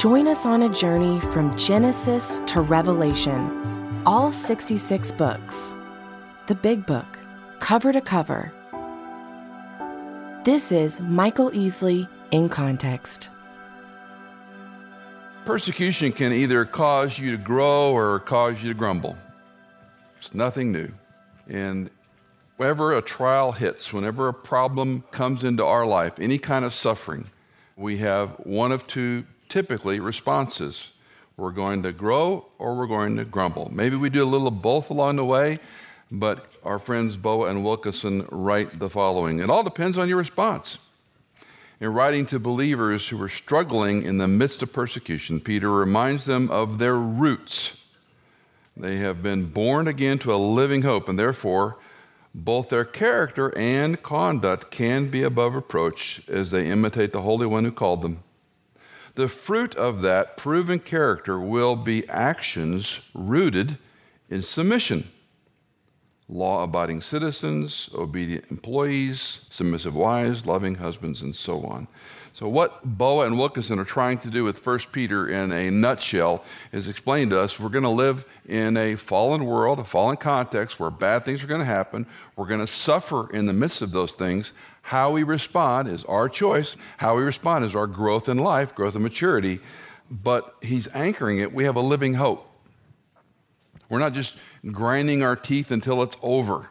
Join us on a journey from Genesis to Revelation, all 66 books. The Big Book, cover to cover. This is Michael Easley in Context. Persecution can either cause you to grow or cause you to grumble. It's nothing new. And whenever a trial hits, whenever a problem comes into our life, any kind of suffering, we have one of two typically responses. We're going to grow or we're going to grumble. Maybe we do a little of both along the way, but our friends Boa and Wilkinson write the following It all depends on your response. In writing to believers who were struggling in the midst of persecution, Peter reminds them of their roots. They have been born again to a living hope, and therefore, both their character and conduct can be above reproach as they imitate the Holy One who called them. The fruit of that proven character will be actions rooted in submission. Law abiding citizens, obedient employees, submissive wives, loving husbands, and so on. So, what Boa and Wilkinson are trying to do with 1 Peter in a nutshell is explain to us we're going to live in a fallen world, a fallen context where bad things are going to happen. We're going to suffer in the midst of those things. How we respond is our choice. How we respond is our growth in life, growth in maturity. But he's anchoring it. We have a living hope. We're not just grinding our teeth until it's over.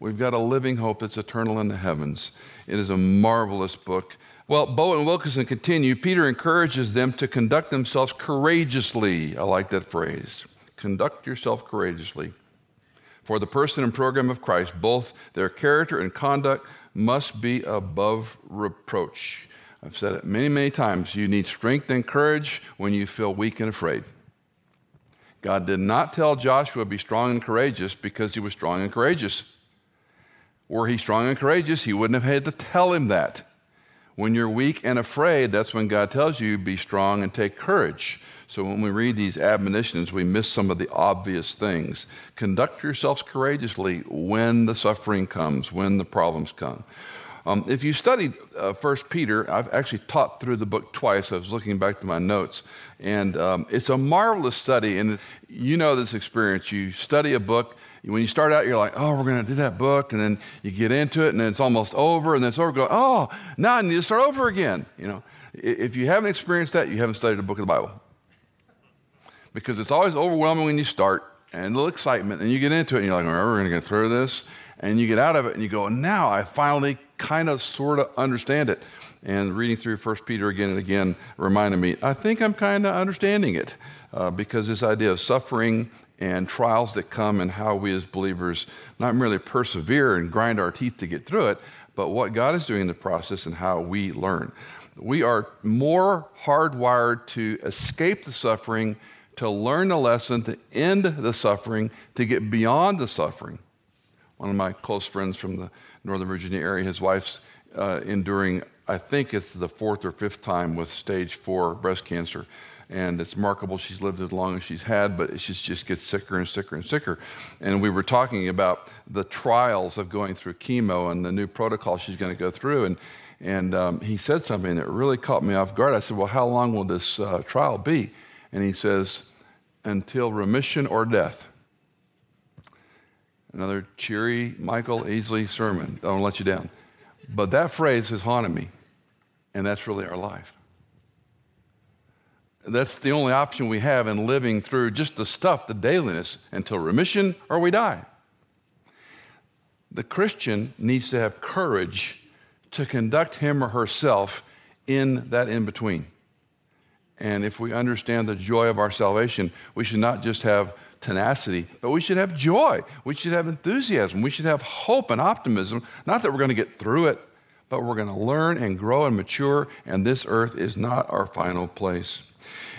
We've got a living hope that's eternal in the heavens. It is a marvelous book. Well, Boa and Wilkinson continue. Peter encourages them to conduct themselves courageously. I like that phrase. Conduct yourself courageously. For the person and program of Christ, both their character and conduct must be above reproach. I've said it many, many times. You need strength and courage when you feel weak and afraid. God did not tell Joshua to be strong and courageous because he was strong and courageous. Were he strong and courageous, he wouldn't have had to tell him that. When you're weak and afraid, that's when God tells you, be strong and take courage. So when we read these admonitions, we miss some of the obvious things. Conduct yourselves courageously when the suffering comes, when the problems come. Um, if you studied uh, First Peter, I've actually taught through the book twice. I was looking back to my notes, and um, it's a marvelous study. And you know this experience. You study a book, when you start out, you're like, oh, we're going to do that book. And then you get into it and it's almost over. And then it's over. Go, oh, now I need to start over again. You know, if you haven't experienced that, you haven't studied a book of the Bible. Because it's always overwhelming when you start and a little excitement. And you get into it and you're like, we're going to get through this. And you get out of it and you go, now I finally kind of sort of understand it. And reading through 1 Peter again and again reminded me, I think I'm kind of understanding it. Uh, because this idea of suffering and trials that come and how we as believers not merely persevere and grind our teeth to get through it, but what God is doing in the process and how we learn. We are more hardwired to escape the suffering, to learn the lesson, to end the suffering, to get beyond the suffering. One of my close friends from the Northern Virginia area, his wife's uh, enduring, I think it's the fourth or fifth time with stage four breast cancer and it's remarkable she's lived as long as she's had, but she just gets sicker and sicker and sicker. And we were talking about the trials of going through chemo and the new protocol she's going to go through. And, and um, he said something that really caught me off guard. I said, Well, how long will this uh, trial be? And he says, Until remission or death. Another cheery Michael Easley sermon. I don't let you down. But that phrase has haunted me, and that's really our life. That's the only option we have in living through just the stuff, the dailiness, until remission or we die. The Christian needs to have courage to conduct him or herself in that in between. And if we understand the joy of our salvation, we should not just have tenacity, but we should have joy. We should have enthusiasm. We should have hope and optimism. Not that we're going to get through it, but we're going to learn and grow and mature, and this earth is not our final place.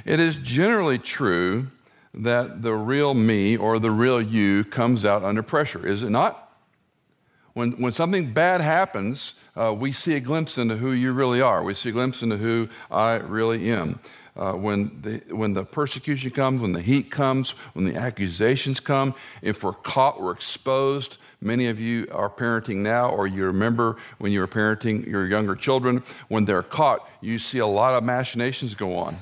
It is generally true that the real me or the real you comes out under pressure, is it not? When, when something bad happens, uh, we see a glimpse into who you really are. We see a glimpse into who I really am. Uh, when, the, when the persecution comes, when the heat comes, when the accusations come, if we're caught, we're exposed. Many of you are parenting now, or you remember when you were parenting your younger children. When they're caught, you see a lot of machinations go on.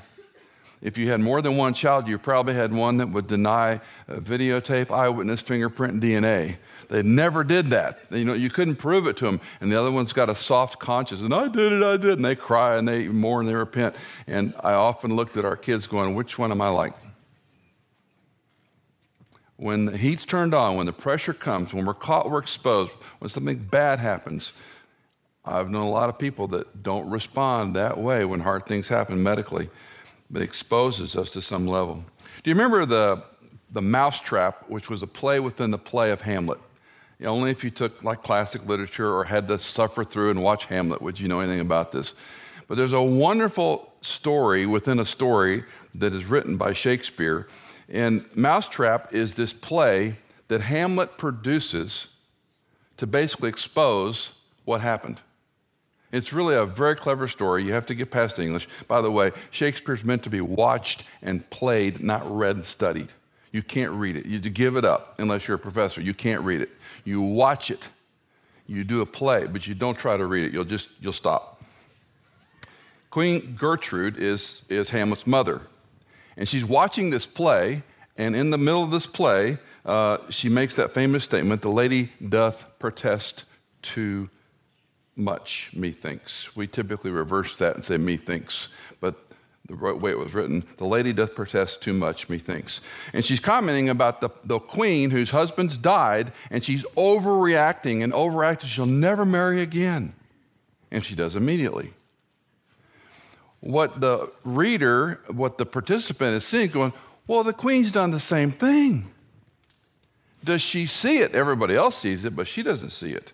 If you had more than one child, you probably had one that would deny videotape, eyewitness, fingerprint, DNA. They never did that. You know, you couldn't prove it to them. And the other one's got a soft conscience, and I did it, I did. And they cry and they mourn they repent. And I often looked at our kids going, which one am I like? When the heat's turned on, when the pressure comes, when we're caught, we're exposed, when something bad happens, I've known a lot of people that don't respond that way when hard things happen medically but exposes us to some level. Do you remember the, the Mousetrap, which was a play within the play of Hamlet? Only if you took like classic literature or had to suffer through and watch Hamlet would you know anything about this. But there's a wonderful story within a story that is written by Shakespeare. And Mousetrap is this play that Hamlet produces to basically expose what happened. It's really a very clever story. You have to get past the English. By the way, Shakespeare's meant to be watched and played, not read and studied. You can't read it. You give it up unless you're a professor. You can't read it. You watch it. You do a play, but you don't try to read it. You'll just you'll stop. Queen Gertrude is, is Hamlet's mother. And she's watching this play, and in the middle of this play, uh, she makes that famous statement the lady doth protest too much, methinks. We typically reverse that and say methinks, but the way it was written, the lady doth protest too much, methinks. And she's commenting about the, the queen whose husband's died, and she's overreacting and overacting. She'll never marry again. And she does immediately. What the reader, what the participant is seeing, going, well, the queen's done the same thing. Does she see it? Everybody else sees it, but she doesn't see it.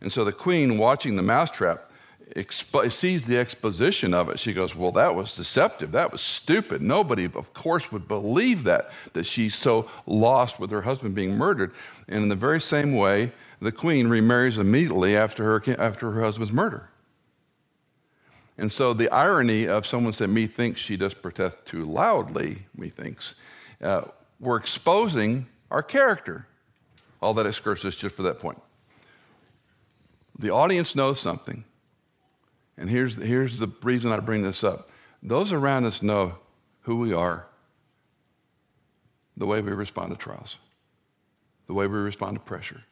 And so the queen, watching the mousetrap, expo- sees the exposition of it. She goes, Well, that was deceptive. That was stupid. Nobody, of course, would believe that, that she's so lost with her husband being murdered. And in the very same way, the queen remarries immediately after her, after her husband's murder. And so the irony of someone said, Methinks she does protest too loudly, methinks, uh, we're exposing our character. All that excursus just for that point the audience knows something. And here's, here's the reason I bring this up those around us know who we are, the way we respond to trials, the way we respond to pressure,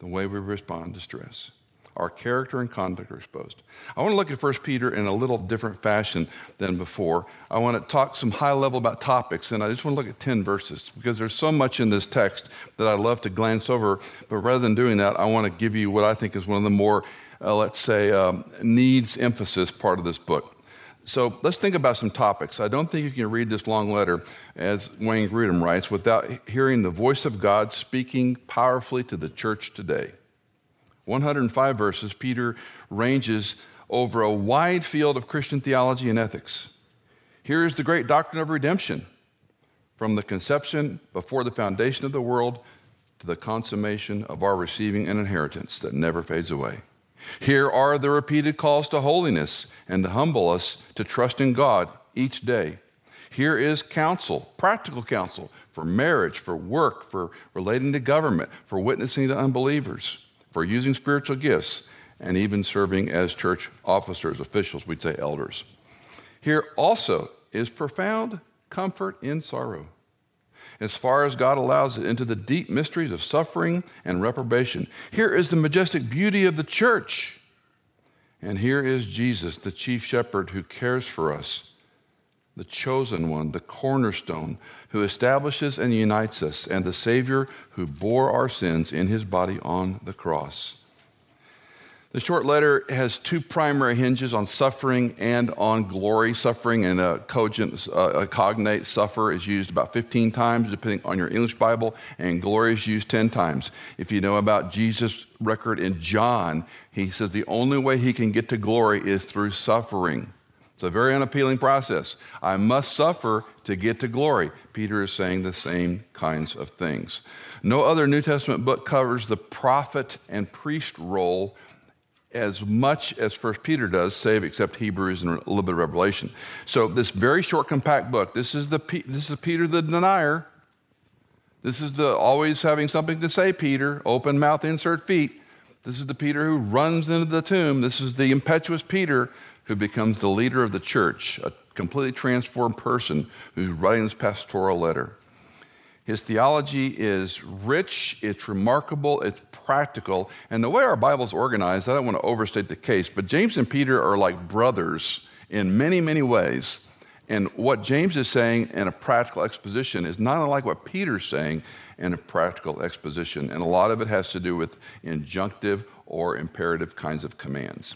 the way we respond to stress our character and conduct are exposed. I want to look at 1 Peter in a little different fashion than before. I want to talk some high level about topics, and I just want to look at 10 verses because there's so much in this text that I love to glance over. But rather than doing that, I want to give you what I think is one of the more, uh, let's say, um, needs emphasis part of this book. So let's think about some topics. I don't think you can read this long letter, as Wayne Grudem writes, without hearing the voice of God speaking powerfully to the church today. 105 verses, Peter ranges over a wide field of Christian theology and ethics. Here is the great doctrine of redemption from the conception before the foundation of the world to the consummation of our receiving an inheritance that never fades away. Here are the repeated calls to holiness and to humble us to trust in God each day. Here is counsel, practical counsel for marriage, for work, for relating to government, for witnessing to unbelievers for using spiritual gifts and even serving as church officers, officials, we'd say elders. Here also is profound comfort in sorrow, as far as God allows it, into the deep mysteries of suffering and reprobation. Here is the majestic beauty of the church. And here is Jesus, the chief shepherd who cares for us, the chosen one, the cornerstone, who establishes and unites us, and the Savior who bore our sins in his body on the cross. The short letter has two primary hinges on suffering and on glory. Suffering and a cogent, uh, a cognate suffer is used about 15 times, depending on your English Bible, and glory is used 10 times. If you know about Jesus' record in John, he says the only way he can get to glory is through suffering. It's a very unappealing process. I must suffer to get to glory. Peter is saying the same kinds of things. No other New Testament book covers the prophet and priest role as much as First Peter does, save except Hebrews and a little bit of Revelation. So this very short, compact book. This is the this is Peter the denier. This is the always having something to say Peter. Open mouth, insert feet. This is the Peter who runs into the tomb. This is the impetuous Peter who becomes the leader of the church, a completely transformed person who's writing this pastoral letter. His theology is rich, it's remarkable, it's practical. And the way our Bible's organized, I don't want to overstate the case, but James and Peter are like brothers in many, many ways. And what James is saying in a practical exposition is not unlike what Peter's saying in a practical exposition. And a lot of it has to do with injunctive or imperative kinds of commands.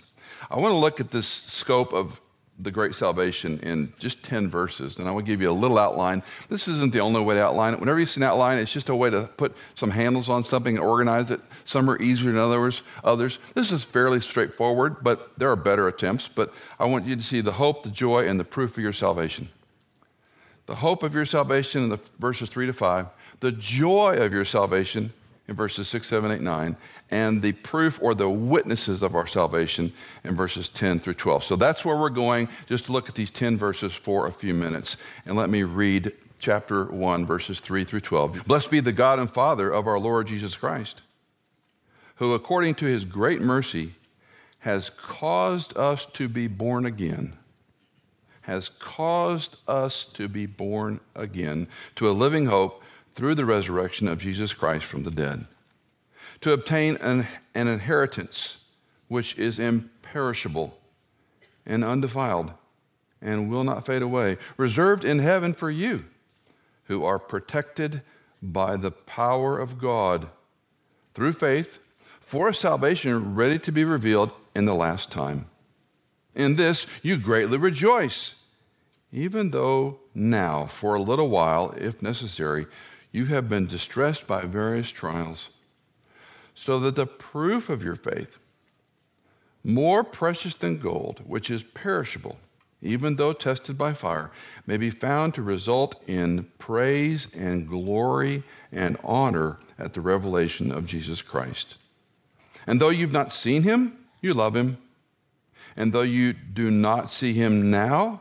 I want to look at this scope of the great salvation in just 10 verses. And I will give you a little outline. This isn't the only way to outline it. Whenever you see an outline, it's just a way to put some handles on something and organize it. Some are easier than others. Others. This is fairly straightforward, but there are better attempts. But I want you to see the hope, the joy, and the proof of your salvation. The hope of your salvation in the verses 3 to 5, the joy of your salvation in verses 6, 7, 8, 9, and the proof or the witnesses of our salvation in verses 10 through 12. So that's where we're going, just to look at these 10 verses for a few minutes. And let me read chapter 1, verses 3 through 12. Blessed be the God and Father of our Lord Jesus Christ, who according to his great mercy has caused us to be born again. Has caused us to be born again to a living hope through the resurrection of Jesus Christ from the dead, to obtain an, an inheritance which is imperishable and undefiled and will not fade away, reserved in heaven for you who are protected by the power of God through faith for a salvation ready to be revealed in the last time. In this you greatly rejoice, even though now, for a little while, if necessary, you have been distressed by various trials, so that the proof of your faith, more precious than gold, which is perishable, even though tested by fire, may be found to result in praise and glory and honor at the revelation of Jesus Christ. And though you've not seen him, you love him. And though you do not see him now,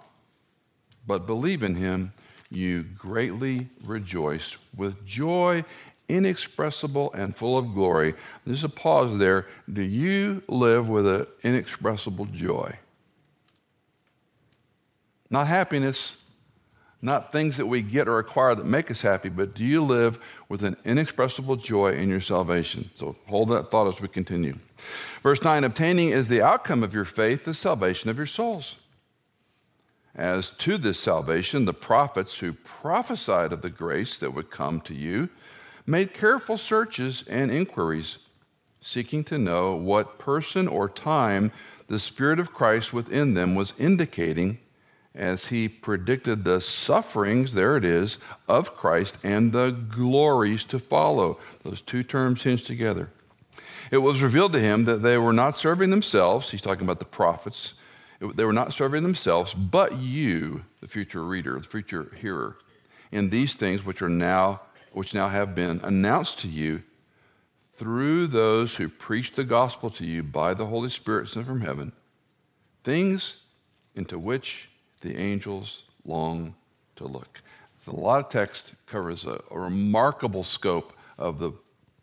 but believe in him, you greatly rejoiced with joy inexpressible and full of glory. There's a pause there. Do you live with an inexpressible joy? Not happiness, not things that we get or acquire that make us happy, but do you live with an inexpressible joy in your salvation? So hold that thought as we continue. Verse 9 obtaining is the outcome of your faith, the salvation of your souls. As to this salvation, the prophets who prophesied of the grace that would come to you made careful searches and inquiries, seeking to know what person or time the Spirit of Christ within them was indicating as he predicted the sufferings, there it is, of Christ and the glories to follow. Those two terms hinge together. It was revealed to him that they were not serving themselves, he's talking about the prophets they were not serving themselves, but you, the future reader, the future hearer, in these things which are now, which now have been announced to you through those who preach the gospel to you by the Holy Spirit sent from heaven, things into which the angels long to look. A lot of text covers a, a remarkable scope of the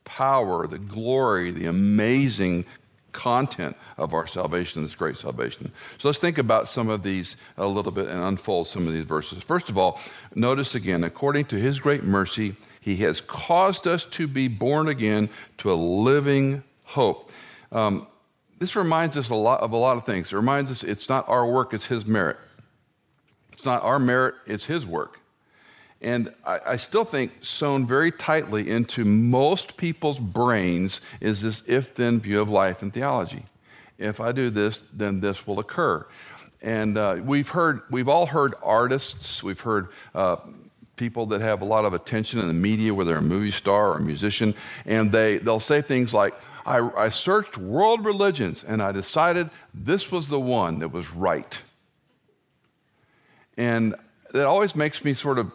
power, the glory, the amazing content of our salvation, this great salvation. So let's think about some of these a little bit and unfold some of these verses. First of all, notice again, according to his great mercy, he has caused us to be born again to a living hope. Um, this reminds us a lot of a lot of things. It reminds us it's not our work, it's his merit. It's not our merit, it's his work. And I, I, still think sewn very tightly into most people's brains is this if then view of life and theology. If I do this, then this will occur. And uh, we've heard, we've all heard artists, we've heard uh, people that have a lot of attention in the media, whether they're a movie star or a musician, and they, they'll say things like, I, I searched world religions and I decided this was the one that was right. And that always makes me sort of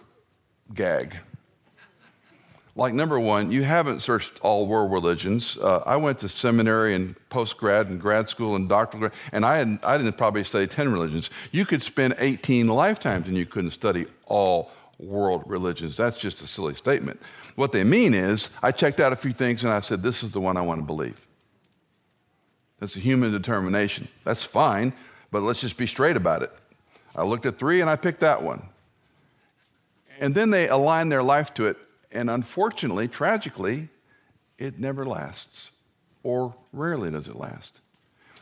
gag. Like, number one, you haven't searched all world religions. Uh, I went to seminary and post grad and grad school and doctoral, and I, had, I didn't probably study 10 religions. You could spend 18 lifetimes and you couldn't study all world religions. That's just a silly statement. What they mean is, I checked out a few things and I said, this is the one I want to believe. That's a human determination. That's fine, but let's just be straight about it. I looked at three and I picked that one. And then they align their life to it and unfortunately, tragically, it never lasts, or rarely does it last.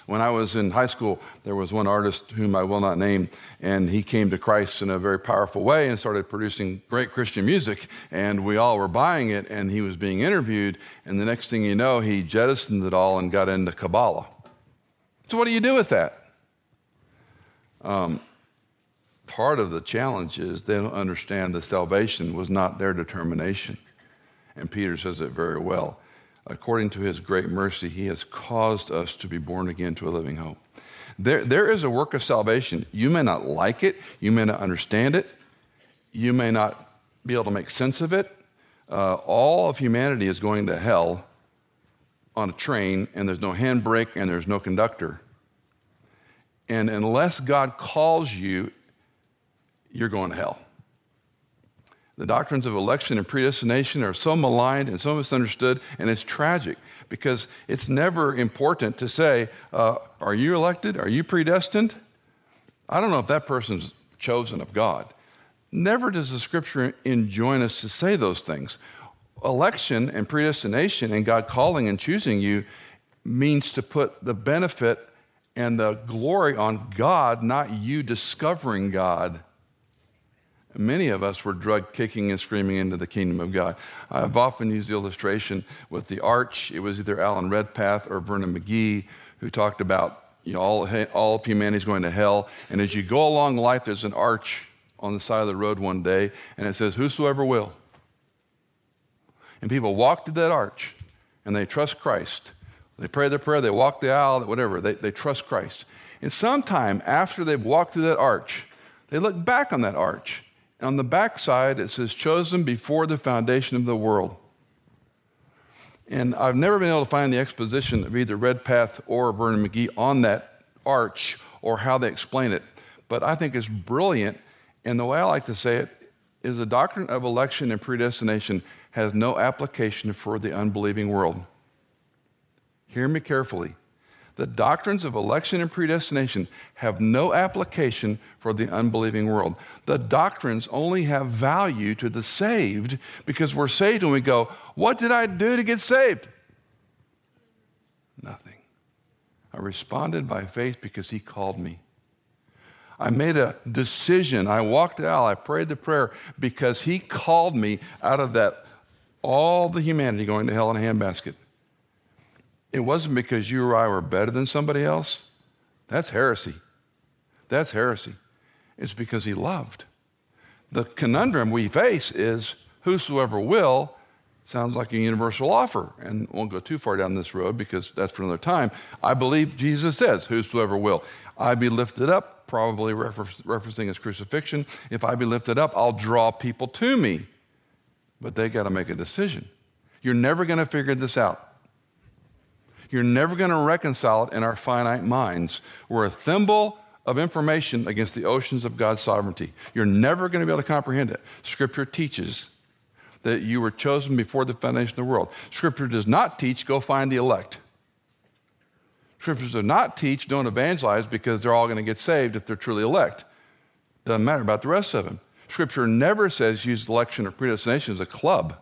When I was in high school, there was one artist whom I will not name, and he came to Christ in a very powerful way and started producing great Christian music. And we all were buying it, and he was being interviewed. And the next thing you know, he jettisoned it all and got into Kabbalah. So, what do you do with that? Um, part of the challenge is they don't understand that salvation was not their determination. And Peter says it very well. According to his great mercy, he has caused us to be born again to a living hope. There, there is a work of salvation. You may not like it, you may not understand it, you may not be able to make sense of it. Uh, all of humanity is going to hell on a train, and there's no handbrake and there's no conductor. And unless God calls you you're going to hell. The doctrines of election and predestination are so maligned and so misunderstood, and it's tragic because it's never important to say, uh, Are you elected? Are you predestined? I don't know if that person's chosen of God. Never does the scripture enjoin us to say those things. Election and predestination and God calling and choosing you means to put the benefit and the glory on God, not you discovering God Many of us were drug kicking and screaming into the kingdom of God. I've often used the illustration with the arch. It was either Alan Redpath or Vernon McGee who talked about you know, all, all of humanity is going to hell. And as you go along life, there's an arch on the side of the road one day, and it says, Whosoever will. And people walk to that arch and they trust Christ. They pray their prayer, they walk the aisle, whatever, they, they trust Christ. And sometime after they've walked through that arch, they look back on that arch on the back side, it says, chosen before the foundation of the world. And I've never been able to find the exposition of either Redpath or Vernon McGee on that arch or how they explain it. But I think it's brilliant. And the way I like to say it is the doctrine of election and predestination has no application for the unbelieving world. Hear me carefully the doctrines of election and predestination have no application for the unbelieving world. The doctrines only have value to the saved because we're saved and we go, What did I do to get saved? Nothing. I responded by faith because He called me. I made a decision. I walked out. I prayed the prayer because He called me out of that, all the humanity going to hell in a handbasket. It wasn't because you or I were better than somebody else. That's heresy. That's heresy. It's because he loved. The conundrum we face is whosoever will sounds like a universal offer. And won't go too far down this road because that's for another time. I believe Jesus says, Whosoever will. I be lifted up, probably refer- referencing his crucifixion. If I be lifted up, I'll draw people to me. But they got to make a decision. You're never going to figure this out. You're never going to reconcile it in our finite minds. We're a thimble of information against the oceans of God's sovereignty. You're never going to be able to comprehend it. Scripture teaches that you were chosen before the foundation of the world. Scripture does not teach go find the elect. Scriptures do not teach don't evangelize because they're all going to get saved if they're truly elect. Doesn't matter about the rest of them. Scripture never says use election or predestination as a club.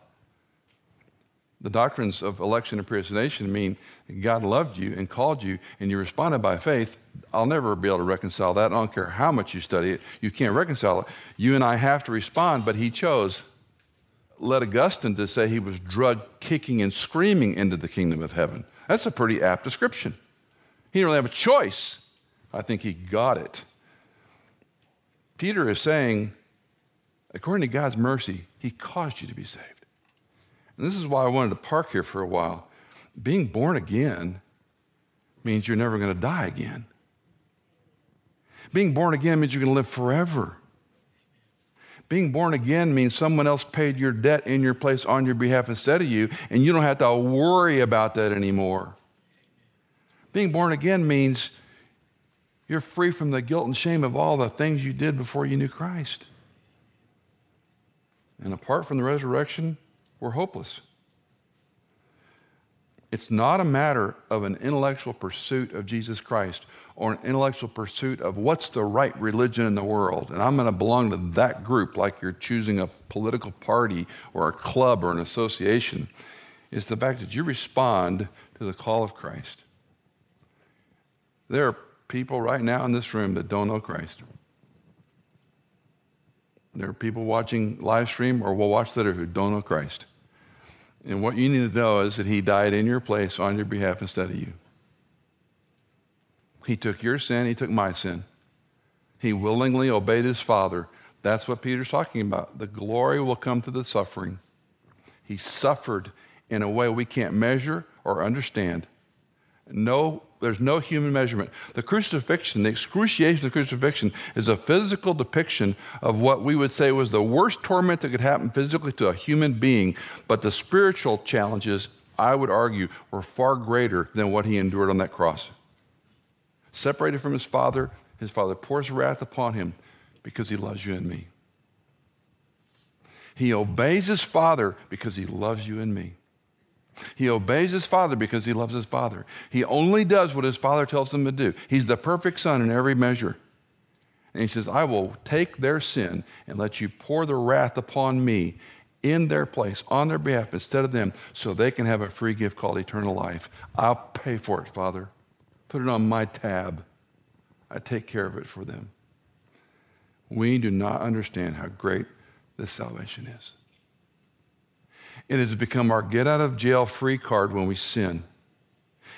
The doctrines of election and predestination mean God loved you and called you, and you responded by faith. I'll never be able to reconcile that. I don't care how much you study it, you can't reconcile it. You and I have to respond, but He chose. Let Augustine to say he was drug kicking and screaming into the kingdom of heaven. That's a pretty apt description. He didn't really have a choice. I think he got it. Peter is saying, according to God's mercy, he caused you to be saved. And this is why I wanted to park here for a while. Being born again means you're never going to die again. Being born again means you're going to live forever. Being born again means someone else paid your debt in your place on your behalf instead of you, and you don't have to worry about that anymore. Being born again means you're free from the guilt and shame of all the things you did before you knew Christ. And apart from the resurrection, we're hopeless. It's not a matter of an intellectual pursuit of Jesus Christ or an intellectual pursuit of what's the right religion in the world. And I'm going to belong to that group like you're choosing a political party or a club or an association. It's the fact that you respond to the call of Christ. There are people right now in this room that don't know Christ. There are people watching live stream or will watch later who don't know Christ. And what you need to know is that He died in your place on your behalf instead of you. He took your sin, He took my sin. He willingly obeyed His Father. That's what Peter's talking about. The glory will come through the suffering. He suffered in a way we can't measure or understand. No there's no human measurement. The crucifixion, the excruciation of the crucifixion, is a physical depiction of what we would say was the worst torment that could happen physically to a human being. But the spiritual challenges, I would argue, were far greater than what he endured on that cross. Separated from his Father, his Father pours wrath upon him because he loves you and me. He obeys his Father because he loves you and me. He obeys his father because he loves his father. He only does what his father tells him to do. He's the perfect son in every measure. And he says, I will take their sin and let you pour the wrath upon me in their place, on their behalf, instead of them, so they can have a free gift called eternal life. I'll pay for it, Father. Put it on my tab. I take care of it for them. We do not understand how great this salvation is. It has become our get out of jail free card when we sin.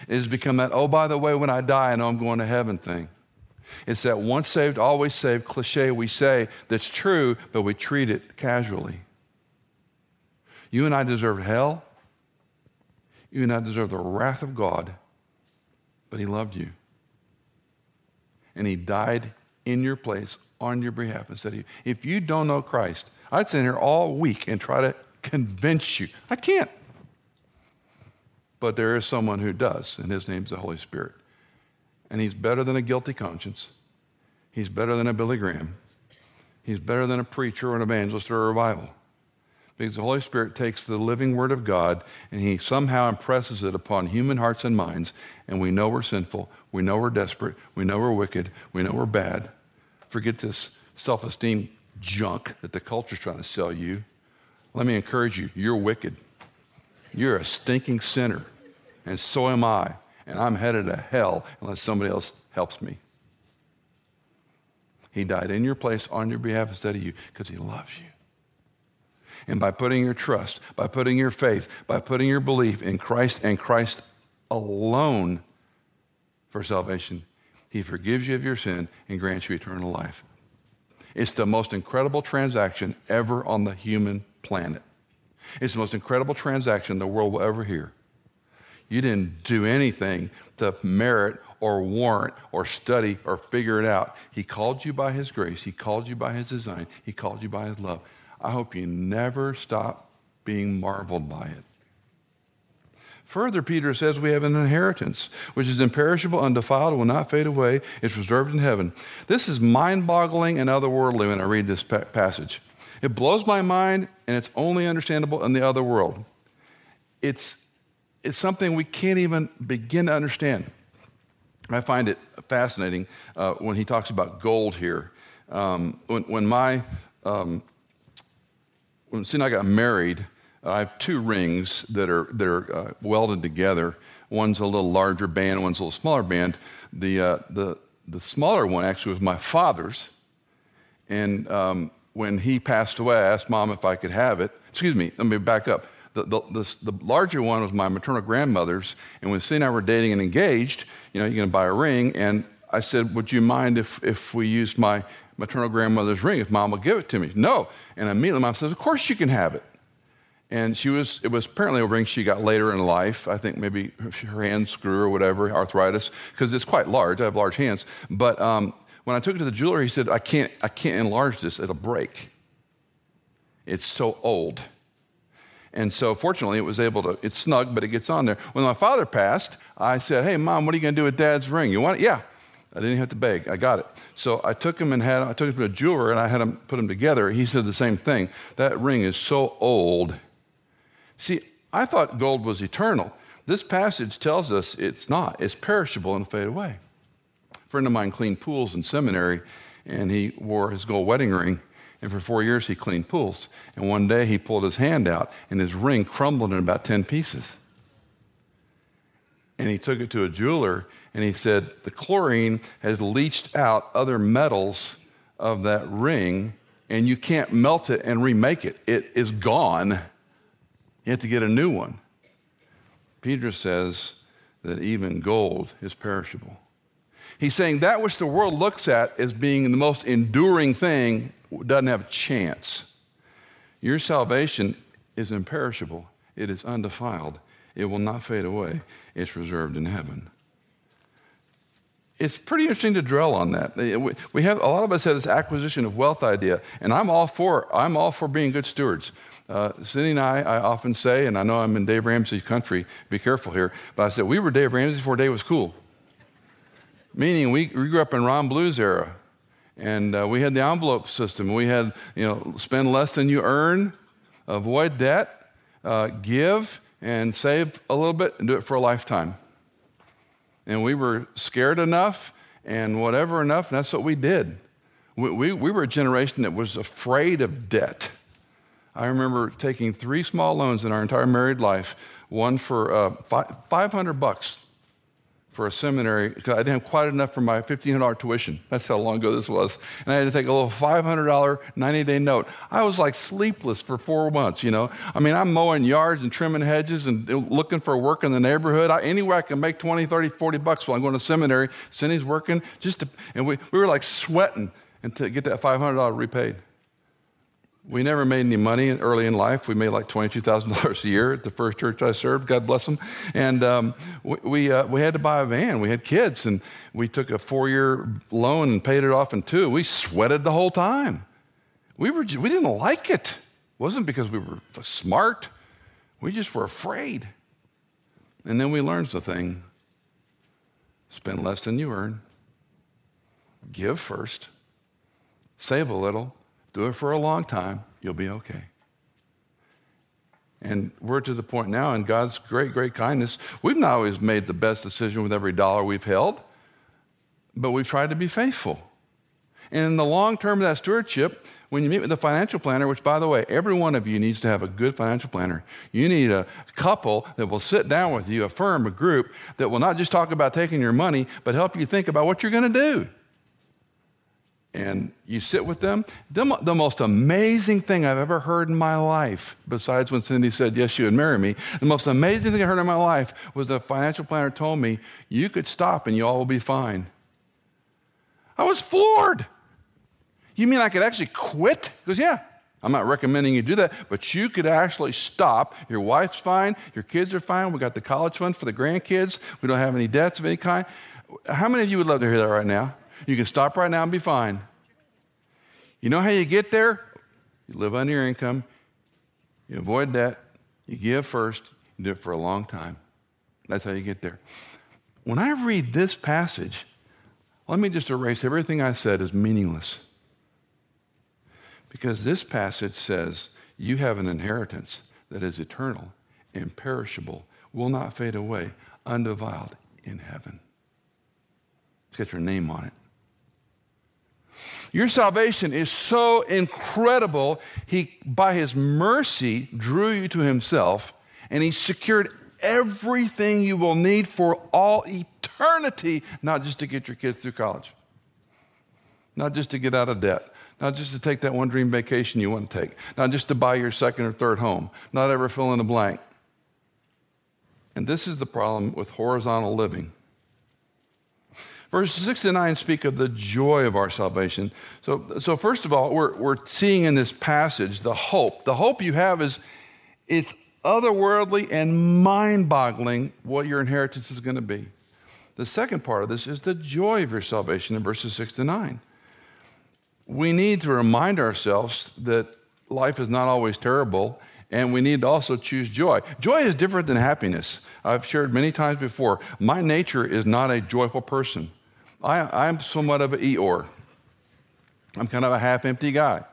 It has become that, oh, by the way, when I die, I know I'm going to heaven thing. It's that once saved, always saved cliche we say that's true, but we treat it casually. You and I deserve hell. You and I deserve the wrath of God, but He loved you. And He died in your place on your behalf instead of you. If you don't know Christ, I'd sit here all week and try to convince you. I can't. But there is someone who does, and his name's the Holy Spirit. And he's better than a guilty conscience. He's better than a Billy Graham. He's better than a preacher or an evangelist or a revival. Because the Holy Spirit takes the living Word of God and He somehow impresses it upon human hearts and minds, and we know we're sinful, we know we're desperate, we know we're wicked, we know we're bad. Forget this self esteem junk that the culture's trying to sell you. Let me encourage you you're wicked. You're a stinking sinner, and so am I. And I'm headed to hell unless somebody else helps me. He died in your place on your behalf instead of you because he loves you. And by putting your trust, by putting your faith, by putting your belief in Christ and Christ alone for salvation, he forgives you of your sin and grants you eternal life. It's the most incredible transaction ever on the human planet. It's the most incredible transaction the world will ever hear. You didn't do anything to merit or warrant or study or figure it out. He called you by His grace, He called you by His design, He called you by His love. I hope you never stop being marveled by it. Further, Peter says we have an inheritance, which is imperishable, undefiled, will not fade away. It's reserved in heaven. This is mind boggling and otherworldly when I read this passage. It blows my mind, and it's only understandable in the other world. It's, it's something we can't even begin to understand. I find it fascinating uh, when he talks about gold here. Um, when, when my um, when and I got married, I have two rings that are that are uh, welded together. One's a little larger band, one's a little smaller band. The uh, the the smaller one actually was my father's, and um, when he passed away, I asked mom if I could have it. Excuse me, let me back up. The, the, the, the larger one was my maternal grandmother's, and when C and I were dating and engaged, you know, you're going to buy a ring, and I said, Would you mind if, if we used my maternal grandmother's ring, if mom would give it to me? No. And immediately mom says, Of course you can have it. And she was, it was apparently a ring she got later in life. I think maybe her hands grew or whatever, arthritis, because it's quite large. I have large hands. But um, when I took it to the jeweler, he said, I can't, I can't enlarge this, it'll break. It's so old. And so, fortunately, it was able to, it's snug, but it gets on there. When my father passed, I said, Hey, mom, what are you going to do with dad's ring? You want it? Yeah. I didn't have to beg. I got it. So I took him and had, I took him to a jeweler and I had him put them together. He said the same thing. That ring is so old. See, I thought gold was eternal. This passage tells us it's not. It's perishable and fade away. Friend of mine cleaned pools in seminary and he wore his gold wedding ring and for four years, he cleaned pools. And one day, he pulled his hand out, and his ring crumbled in about 10 pieces. And he took it to a jeweler, and he said, The chlorine has leached out other metals of that ring, and you can't melt it and remake it. It is gone. You have to get a new one. Peter says that even gold is perishable. He's saying that which the world looks at as being the most enduring thing doesn't have a chance. Your salvation is imperishable, it is undefiled, it will not fade away, it's reserved in heaven. It's pretty interesting to dwell on that. We have a lot of us have this acquisition of wealth idea, and I'm all for I'm all for being good stewards. Uh, Cindy and I, I often say, and I know I'm in Dave Ramsey's country. Be careful here, but I said we were Dave Ramsey before Dave was cool. Meaning we, we grew up in Ron Blue's era. And uh, we had the envelope system. We had, you know, spend less than you earn, avoid debt, uh, give, and save a little bit and do it for a lifetime. And we were scared enough and whatever enough, and that's what we did. We, we, we were a generation that was afraid of debt. I remember taking three small loans in our entire married life one for uh, 500 bucks for a seminary because I didn't have quite enough for my $1,500 tuition. That's how long ago this was. And I had to take a little $500 90 day note. I was like sleepless for four months, you know. I mean, I'm mowing yards and trimming hedges and looking for work in the neighborhood. I, anywhere I can make 20, 30, 40 bucks while I'm going to seminary. Cindy's working. just to, And we, we were like sweating and to get that $500 repaid. We never made any money early in life. We made like $22,000 a year at the first church I served, God bless them. And um, we, we, uh, we, had to buy a van. We had kids, and we took a four year loan and paid it off in two. We sweated the whole time. We, were, we didn't like it. It wasn't because we were smart, we just were afraid. And then we learned the thing spend less than you earn, give first, save a little do it for a long time, you'll be okay. And we're to the point now, in God's great, great kindness, we've not always made the best decision with every dollar we've held, but we've tried to be faithful. And in the long term of that stewardship, when you meet with a financial planner, which by the way, every one of you needs to have a good financial planner. You need a couple that will sit down with you, a firm, a group that will not just talk about taking your money, but help you think about what you're going to do and you sit with them. The, the, most amazing thing I've ever heard in my life, besides when Cindy said, Yes, you would marry me, the most amazing thing I heard in my life was the financial planner told me, You could stop and you all will be fine. I was floored. You mean I could actually quit? He goes, Yeah. I'm not recommending you do that, but you could actually stop. Your wife's fine, your kids are fine. We got the college fund for the grandkids. We don't have any debts of any kind. How many of you would love to hear that right now? You can stop right now and be fine. You know how you get there? You live on your income, you avoid debt, you give first, you do it for a long time. That's how you get there. When I read this passage, let me just erase everything I said as meaningless. Because this passage says you have an inheritance that is eternal, imperishable, will not fade away, undefiled in heaven. It's got your name on it. Your salvation is so incredible. He, by his mercy, drew you to himself, and he secured everything you will need for all eternity, not just to get your kids through college, not just to get out of debt, not just to take that one dream vacation you want to take, not just to buy your second or third home, not ever fill in a blank. And this is the problem with horizontal living. Verses 6 to 9 speak of the joy of our salvation. So, so first of all, we're, we're seeing in this passage the hope. The hope you have is it's otherworldly and mind boggling what your inheritance is going to be. The second part of this is the joy of your salvation in verses 6 to 9. We need to remind ourselves that life is not always terrible, and we need to also choose joy. Joy is different than happiness. I've shared many times before. My nature is not a joyful person. I, am somewhat of an Eeyore. I'm kind of a half empty guy.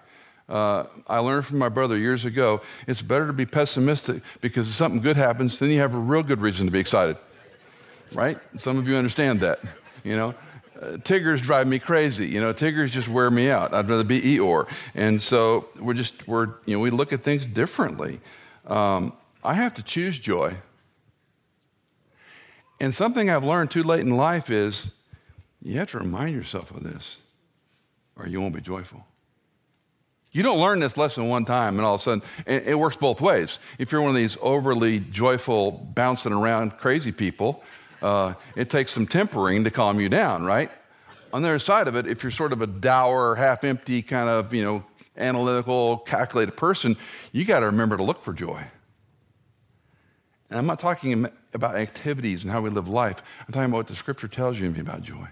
Uh, I learned from my brother years ago it's better to be pessimistic because if something good happens, then you have a real good reason to be excited. Right? Some of you understand that. You know, uh, Tiggers drive me crazy. You know, Tiggers just wear me out. I'd rather be Eeyore. And so we're just, we're, you know, we look at things differently. Um, I have to choose joy. And something I've learned too late in life is you have to remind yourself of this, or you won't be joyful. You don't learn this lesson one time and all of a sudden, it works both ways. If you're one of these overly joyful, bouncing around crazy people, uh, it takes some tempering to calm you down, right? On the other side of it, if you're sort of a dour, half empty, kind of, you know, analytical, calculated person, you got to remember to look for joy. And I'm not talking about activities and how we live life. I'm talking about what the scripture tells you about joy.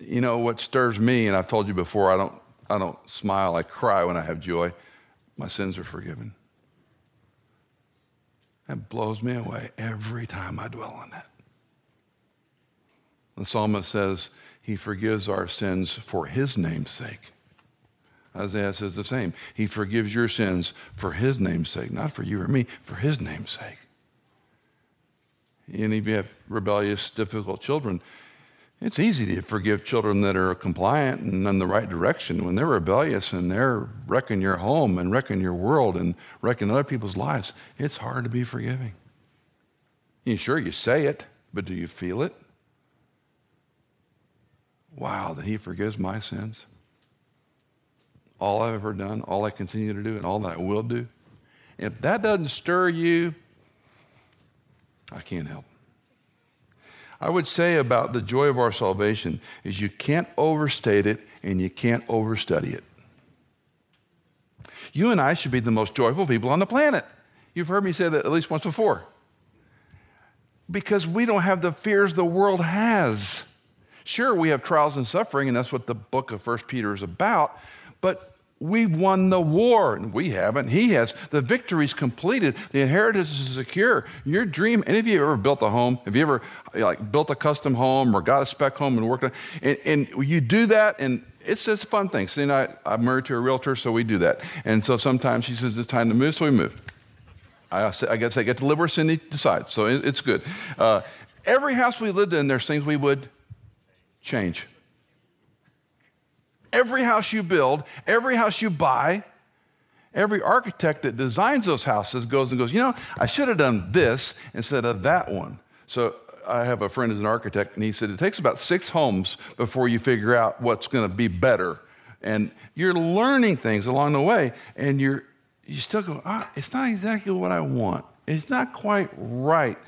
You know, what stirs me, and I've told you before, I don't I don't smile, I cry when I have joy. My sins are forgiven. That blows me away every time I dwell on that. The psalmist says he forgives our sins for his name's sake. Isaiah says the same. He forgives your sins for his name's sake, not for you or me, for his name's sake. And if you have rebellious, difficult children, it's easy to forgive children that are compliant and in the right direction. When they're rebellious and they're wrecking your home and wrecking your world and wrecking other people's lives, it's hard to be forgiving. You sure you say it, but do you feel it? Wow, that He forgives my sins. All I've ever done, all I continue to do, and all that I will do. If that doesn't stir you, I can't help. I would say about the joy of our salvation is you can't overstate it and you can't overstudy it. You and I should be the most joyful people on the planet. You've heard me say that at least once before. Because we don't have the fears the world has. Sure, we have trials and suffering, and that's what the book of First Peter is about, but We've won the war, and we haven't. He has. The victory's completed. The inheritance is secure. Your dream. Any of you ever built a home? Have you ever like built a custom home or got a spec home and worked on? And, and you do that, and it's just fun thing. See, I, I'm married to a realtor, so we do that. And so sometimes she says it's time to move, so we move. I, I guess I get to live where Cindy decides, so it, it's good. Uh, every house we lived in, there's things we would change. Every house you build, every house you buy, every architect that designs those houses goes and goes, you know, I should have done this instead of that one. So I have a friend who's an architect, and he said it takes about six homes before you figure out what's going to be better. And you're learning things along the way, and you're you still go, ah, it's not exactly what I want. It's not quite right.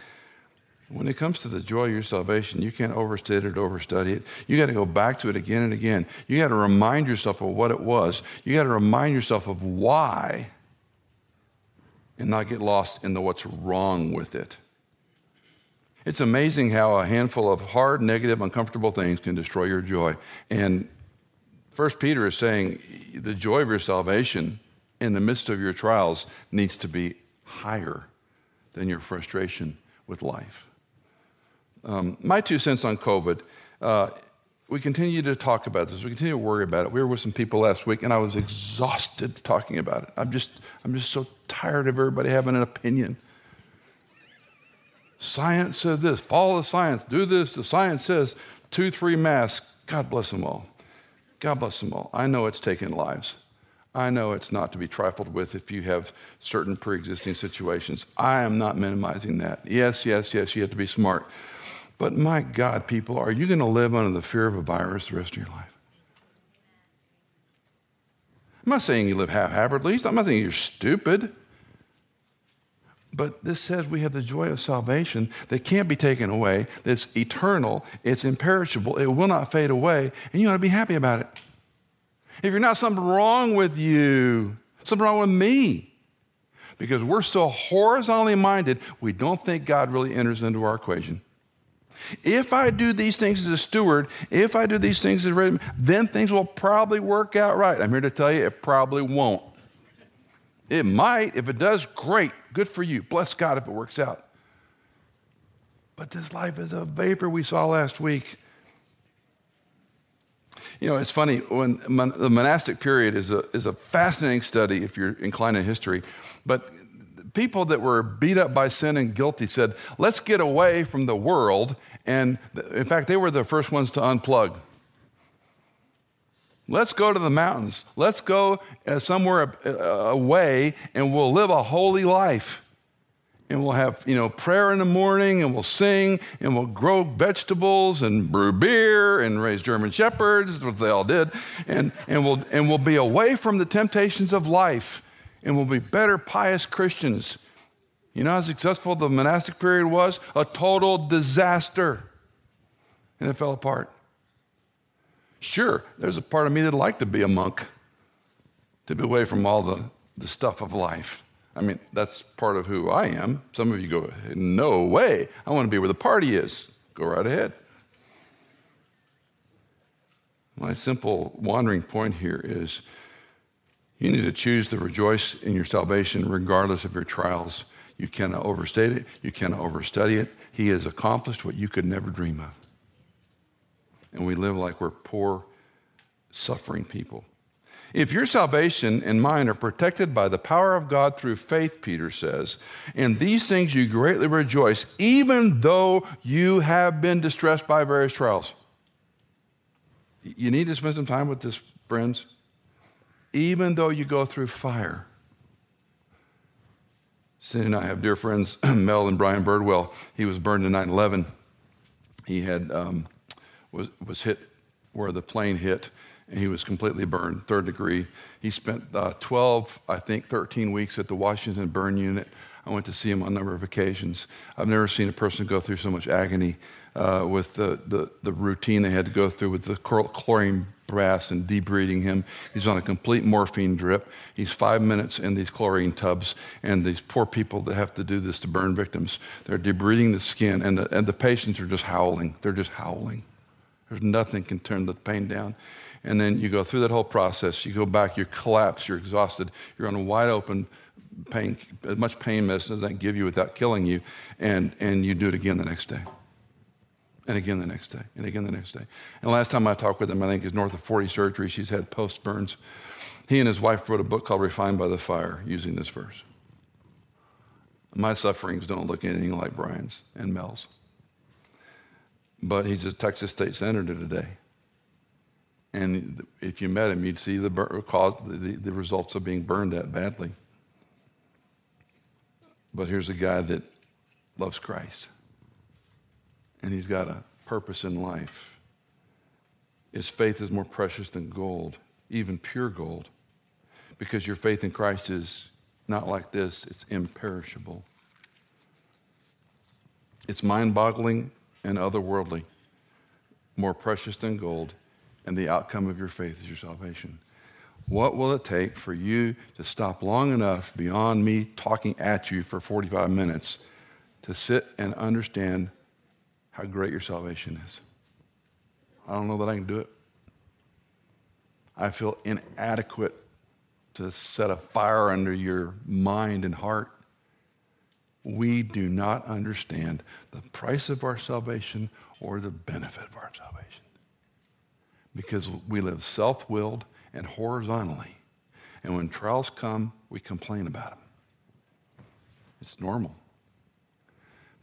When it comes to the joy of your salvation, you can't overstate it, overstudy it. You got to go back to it again and again. You got to remind yourself of what it was. You got to remind yourself of why and not get lost in the what's wrong with it. It's amazing how a handful of hard, negative, uncomfortable things can destroy your joy. And First Peter is saying the joy of your salvation in the midst of your trials needs to be higher than your frustration with life. Um, my two cents on COVID. Uh, we continue to talk about this. We continue to worry about it. We were with some people last week, and I was exhausted talking about it. I'm just, I'm just so tired of everybody having an opinion. Science says this. Follow the science. Do this. The science says two, three masks. God bless them all. God bless them all. I know it's taken lives. I know it's not to be trifled with if you have certain pre existing situations. I am not minimizing that. Yes, yes, yes, you have to be smart. But my God, people, are you going to live under the fear of a virus the rest of your life? I'm not saying you live half-heartedly. I'm not saying you're stupid. But this says we have the joy of salvation that can't be taken away, that's eternal, it's imperishable, it will not fade away, and you ought to be happy about it. If you're not, something wrong with you, something wrong with me. Because we're so horizontally minded, we don't think God really enters into our equation. If I do these things as a steward, if I do these things as a ready, then things will probably work out right. I'm here to tell you it probably won't. It might. If it does, great. Good for you. Bless God if it works out. But this life is a vapor we saw last week. You know, it's funny, when mon- the monastic period is a, is a fascinating study if you're inclined to history, but people that were beat up by sin and guilty said, let's get away from the world. And in fact, they were the first ones to unplug. Let's go to the mountains. Let's go uh, somewhere uh, away and we'll live a holy life. And we'll have, you know, prayer in the morning and we'll sing and we'll grow vegetables and brew beer and raise German shepherds, what they all did. And, and, we'll, and we'll be away from the temptations of life and we'll be better, pious Christians. You know how successful the monastic period was? A total disaster. And it fell apart. Sure, there's a part of me that'd like to be a monk, to be away from all the, the stuff of life. I mean, that's part of who I am. Some of you go, no way. I want to be where the party is. Go right ahead. My simple wandering point here is you need to choose to rejoice in your salvation regardless of your trials. You cannot overstate it, you cannot overstudy it. He has accomplished what you could never dream of and we live like we're poor, suffering people. If your salvation and mine are protected by the power of God through faith, Peter says, in these things you greatly rejoice, even though you have been distressed by various trials. You need to spend some time with this, friends. Even though you go through fire. Cindy and I have dear friends, Mel and Brian Birdwell. He was burned in 9 11. He had um, was, was hit where the plane hit, and he was completely burned, third degree. He spent uh, 12, I think 13 weeks at the Washington Burn Unit. I went to see him on a number of occasions. I've never seen a person go through so much agony uh, with the, the, the, routine they had to go through with the chlorine baths and debriding him. He's on a complete morphine drip. He's five minutes in these chlorine tubs, and these poor people that have to do this to burn victims, they're debriding the skin, and the, and the patients are just howling. They're just howling. There's nothing can turn the pain down. And then you go through that whole process. You go back, you collapse, you're exhausted, you're on a wide open pain, as much pain medicine as I can give you without killing you, and, and you do it again the next day. And again the next day, and again the next day. And last time I talked with him, I think he's north of 40 surgeries. He's had post burns. He and his wife wrote a book called Refined by the Fire using this verse. My sufferings don't look anything like Brian's and Mel's but he's a Texas State Senator today. And if you met him, you'd see the, cause, the, the results of being burned that badly. But here's a guy that loves Christ, and he's got a purpose in life. His faith is more precious than gold, even pure gold, because your faith in Christ is not like this, it's imperishable. It's mind boggling and otherworldly, more precious than gold, and the outcome of your faith is your salvation. What will it take for you to stop long enough beyond me talking at you for 45 minutes to sit and understand how great your salvation is? I don't know that I can do it. I feel inadequate to set a fire under your mind and heart we do not understand the price of our salvation or the benefit of our salvation. Because we live self willed and horizontally. And when trials come, we complain about them. It's normal.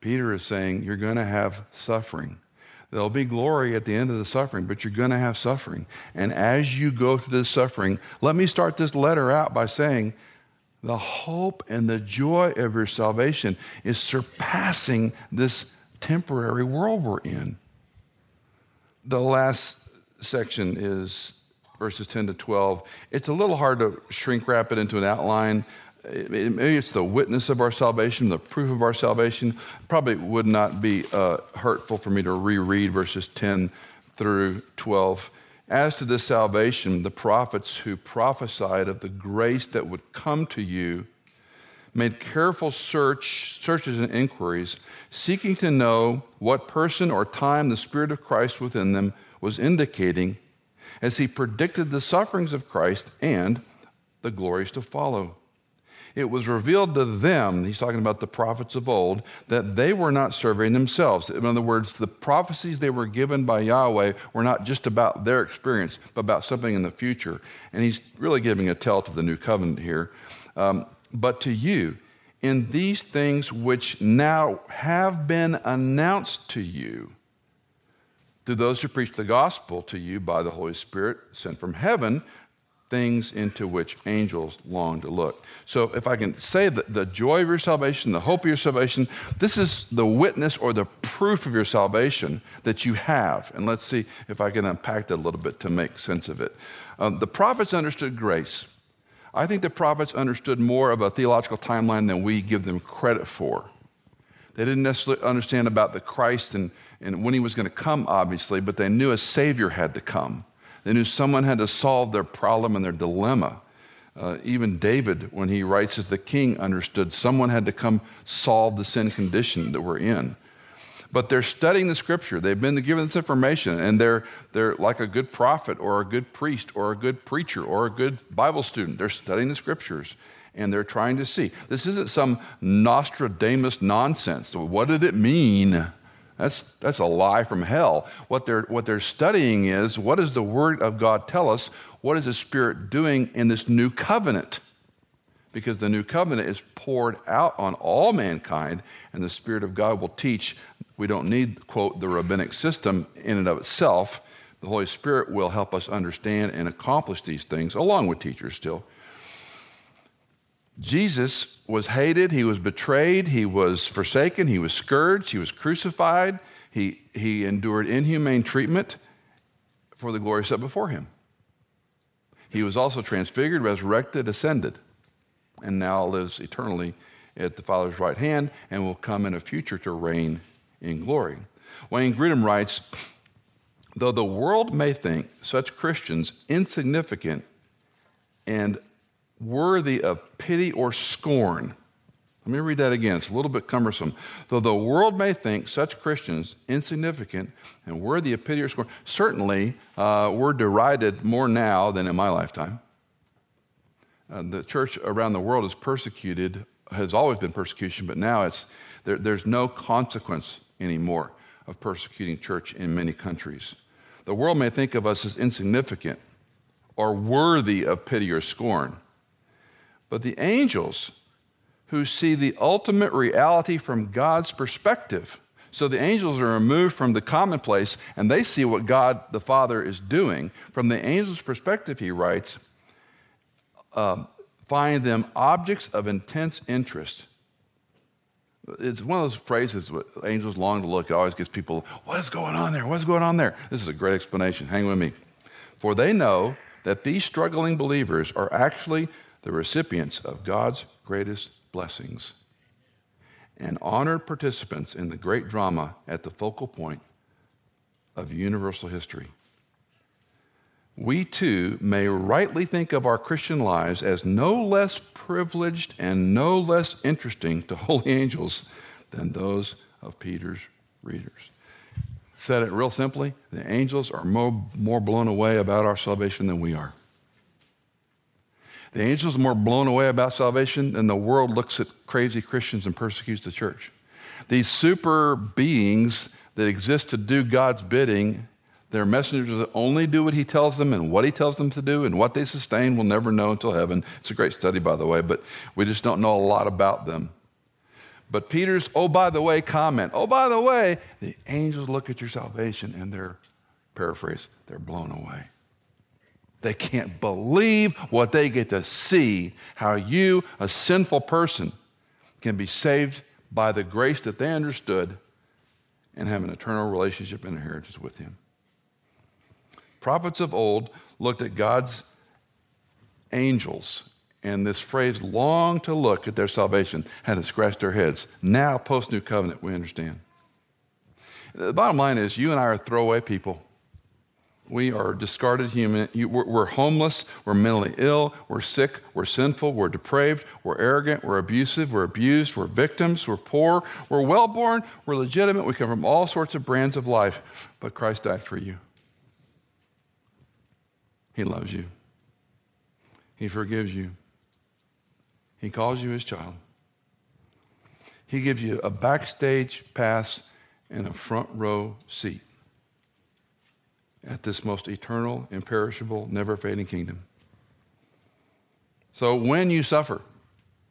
Peter is saying you're going to have suffering. There'll be glory at the end of the suffering, but you're going to have suffering. And as you go through this suffering, let me start this letter out by saying the hope and the joy of your salvation is surpassing this temporary world we're in. The last section is verses 10 to 12. It's a little hard to shrink wrap it into an outline. Maybe it's the witness of our salvation, the proof of our salvation. Probably would not be uh, hurtful for me to reread verses 10 through 12. As to this salvation, the prophets who prophesied of the grace that would come to you made careful search, searches and inquiries, seeking to know what person or time the Spirit of Christ within them was indicating as he predicted the sufferings of Christ and the glories to follow. It was revealed to them, he's talking about the prophets of old, that they were not serving themselves. In other words, the prophecies they were given by Yahweh were not just about their experience, but about something in the future. And he's really giving a tell to the new covenant here. Um, but to you, in these things which now have been announced to you, to those who preach the gospel to you by the Holy Spirit sent from heaven, things into which angels long to look. So, if I can say that the joy of your salvation, the hope of your salvation, this is the witness or the proof of your salvation that you have. And let's see if I can unpack that a little bit to make sense of it. Um, the prophets understood grace. I think the prophets understood more of a theological timeline than we give them credit for. They didn't necessarily understand about the Christ and, and when he was going to come, obviously, but they knew a Savior had to come. They knew someone had to solve their problem and their dilemma. Uh, even David, when he writes as the king, understood someone had to come solve the sin condition that we're in. But they're studying the scripture. They've been given this information, and they're, they're like a good prophet or a good priest or a good preacher or a good Bible student. They're studying the scriptures and they're trying to see. This isn't some Nostradamus nonsense. What did it mean? That's, that's a lie from hell. What they're, what they're studying is what does the Word of God tell us? What is the Spirit doing in this new covenant? Because the new covenant is poured out on all mankind, and the Spirit of God will teach. We don't need, quote, the rabbinic system in and of itself. The Holy Spirit will help us understand and accomplish these things, along with teachers still. Jesus was hated, he was betrayed, he was forsaken, he was scourged, he was crucified, he, he endured inhumane treatment for the glory set before him. He was also transfigured, resurrected, ascended, and now lives eternally at the Father's right hand and will come in a future to reign in glory. Wayne Grudem writes Though the world may think such Christians insignificant and worthy of pity or scorn. Let me read that again. It's a little bit cumbersome. Though the world may think such Christians insignificant and worthy of pity or scorn, certainly uh, we're derided more now than in my lifetime. Uh, the church around the world is persecuted, has always been persecution, but now it's, there, there's no consequence anymore of persecuting church in many countries. The world may think of us as insignificant or worthy of pity or scorn. But the angels who see the ultimate reality from God's perspective. So the angels are removed from the commonplace and they see what God the Father is doing. From the angel's perspective, he writes, um, find them objects of intense interest. It's one of those phrases angels long to look. It always gets people, what is going on there? What's going on there? This is a great explanation. Hang with me. For they know that these struggling believers are actually the recipients of God's greatest blessings and honored participants in the great drama at the focal point of universal history. We too may rightly think of our Christian lives as no less privileged and no less interesting to holy angels than those of Peter's readers. Said it real simply the angels are more, more blown away about our salvation than we are. The angels are more blown away about salvation than the world looks at crazy Christians and persecutes the church. These super beings that exist to do God's bidding, they're messengers that only do what He tells them and what He tells them to do, and what they sustain we'll never know until heaven. It's a great study, by the way, but we just don't know a lot about them. But Peter's, oh, by the way, comment, oh, by the way, the angels look at your salvation and they're, paraphrase, they're blown away. They can't believe what they get to see how you, a sinful person, can be saved by the grace that they understood and have an eternal relationship and inheritance with Him. Prophets of old looked at God's angels, and this phrase, long to look at their salvation, had to scratch their heads. Now, post New Covenant, we understand. The bottom line is, you and I are throwaway people. We are discarded human. We're homeless. We're mentally ill. We're sick. We're sinful. We're depraved. We're arrogant. We're abusive. We're abused. We're victims. We're poor. We're well born. We're legitimate. We come from all sorts of brands of life. But Christ died for you. He loves you, He forgives you. He calls you his child. He gives you a backstage pass and a front row seat at this most eternal, imperishable, never fading kingdom. So when you suffer,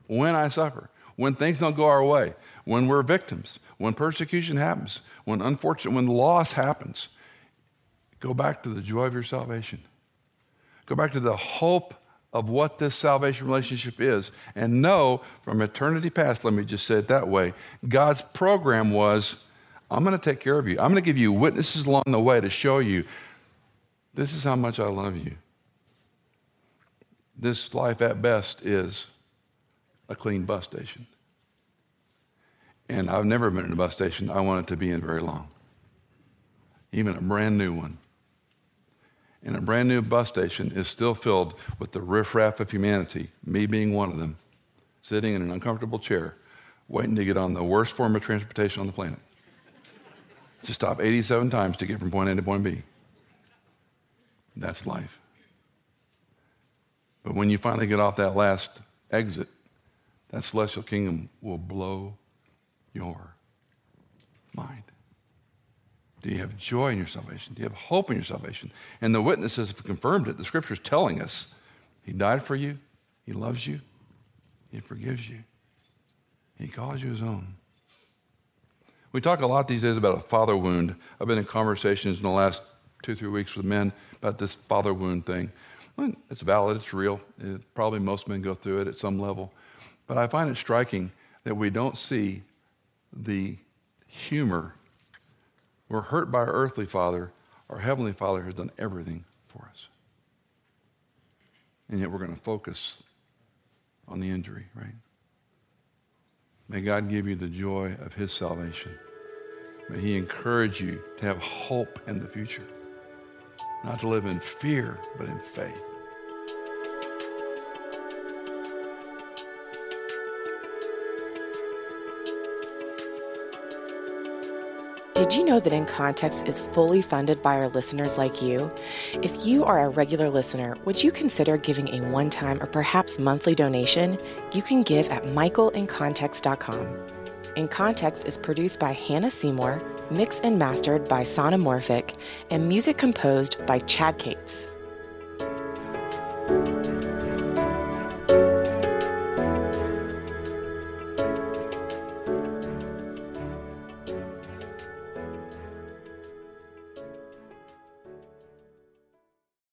when I suffer, when things don't go our way, when we're victims, when persecution happens, when unfortunate, when loss happens, go back to the joy of your salvation. Go back to the hope of what this salvation relationship is and know from eternity past, let me just say it that way, God's program was I'm going to take care of you. I'm going to give you witnesses along the way to show you this is how much I love you. This life at best is a clean bus station. And I've never been in a bus station I wanted to be in very long, even a brand new one. And a brand new bus station is still filled with the riffraff of humanity, me being one of them, sitting in an uncomfortable chair, waiting to get on the worst form of transportation on the planet. To stop 87 times to get from point A to point B. That's life. But when you finally get off that last exit, that celestial kingdom will blow your mind. Do you have joy in your salvation? Do you have hope in your salvation? And the witnesses have confirmed it. The scripture's telling us He died for you, He loves you, He forgives you, He calls you His own. We talk a lot these days about a father wound. I've been in conversations in the last two, three weeks with men about this father wound thing. It's valid, it's real. It, probably most men go through it at some level. But I find it striking that we don't see the humor. We're hurt by our earthly father. Our heavenly father has done everything for us. And yet we're going to focus on the injury, right? May God give you the joy of his salvation. May he encourage you to have hope in the future, not to live in fear, but in faith. Did you know that In Context is fully funded by our listeners like you? If you are a regular listener, would you consider giving a one time or perhaps monthly donation? You can give at michaelincontext.com. In Context is produced by Hannah Seymour, mixed and mastered by Sonomorphic, and music composed by Chad Cates.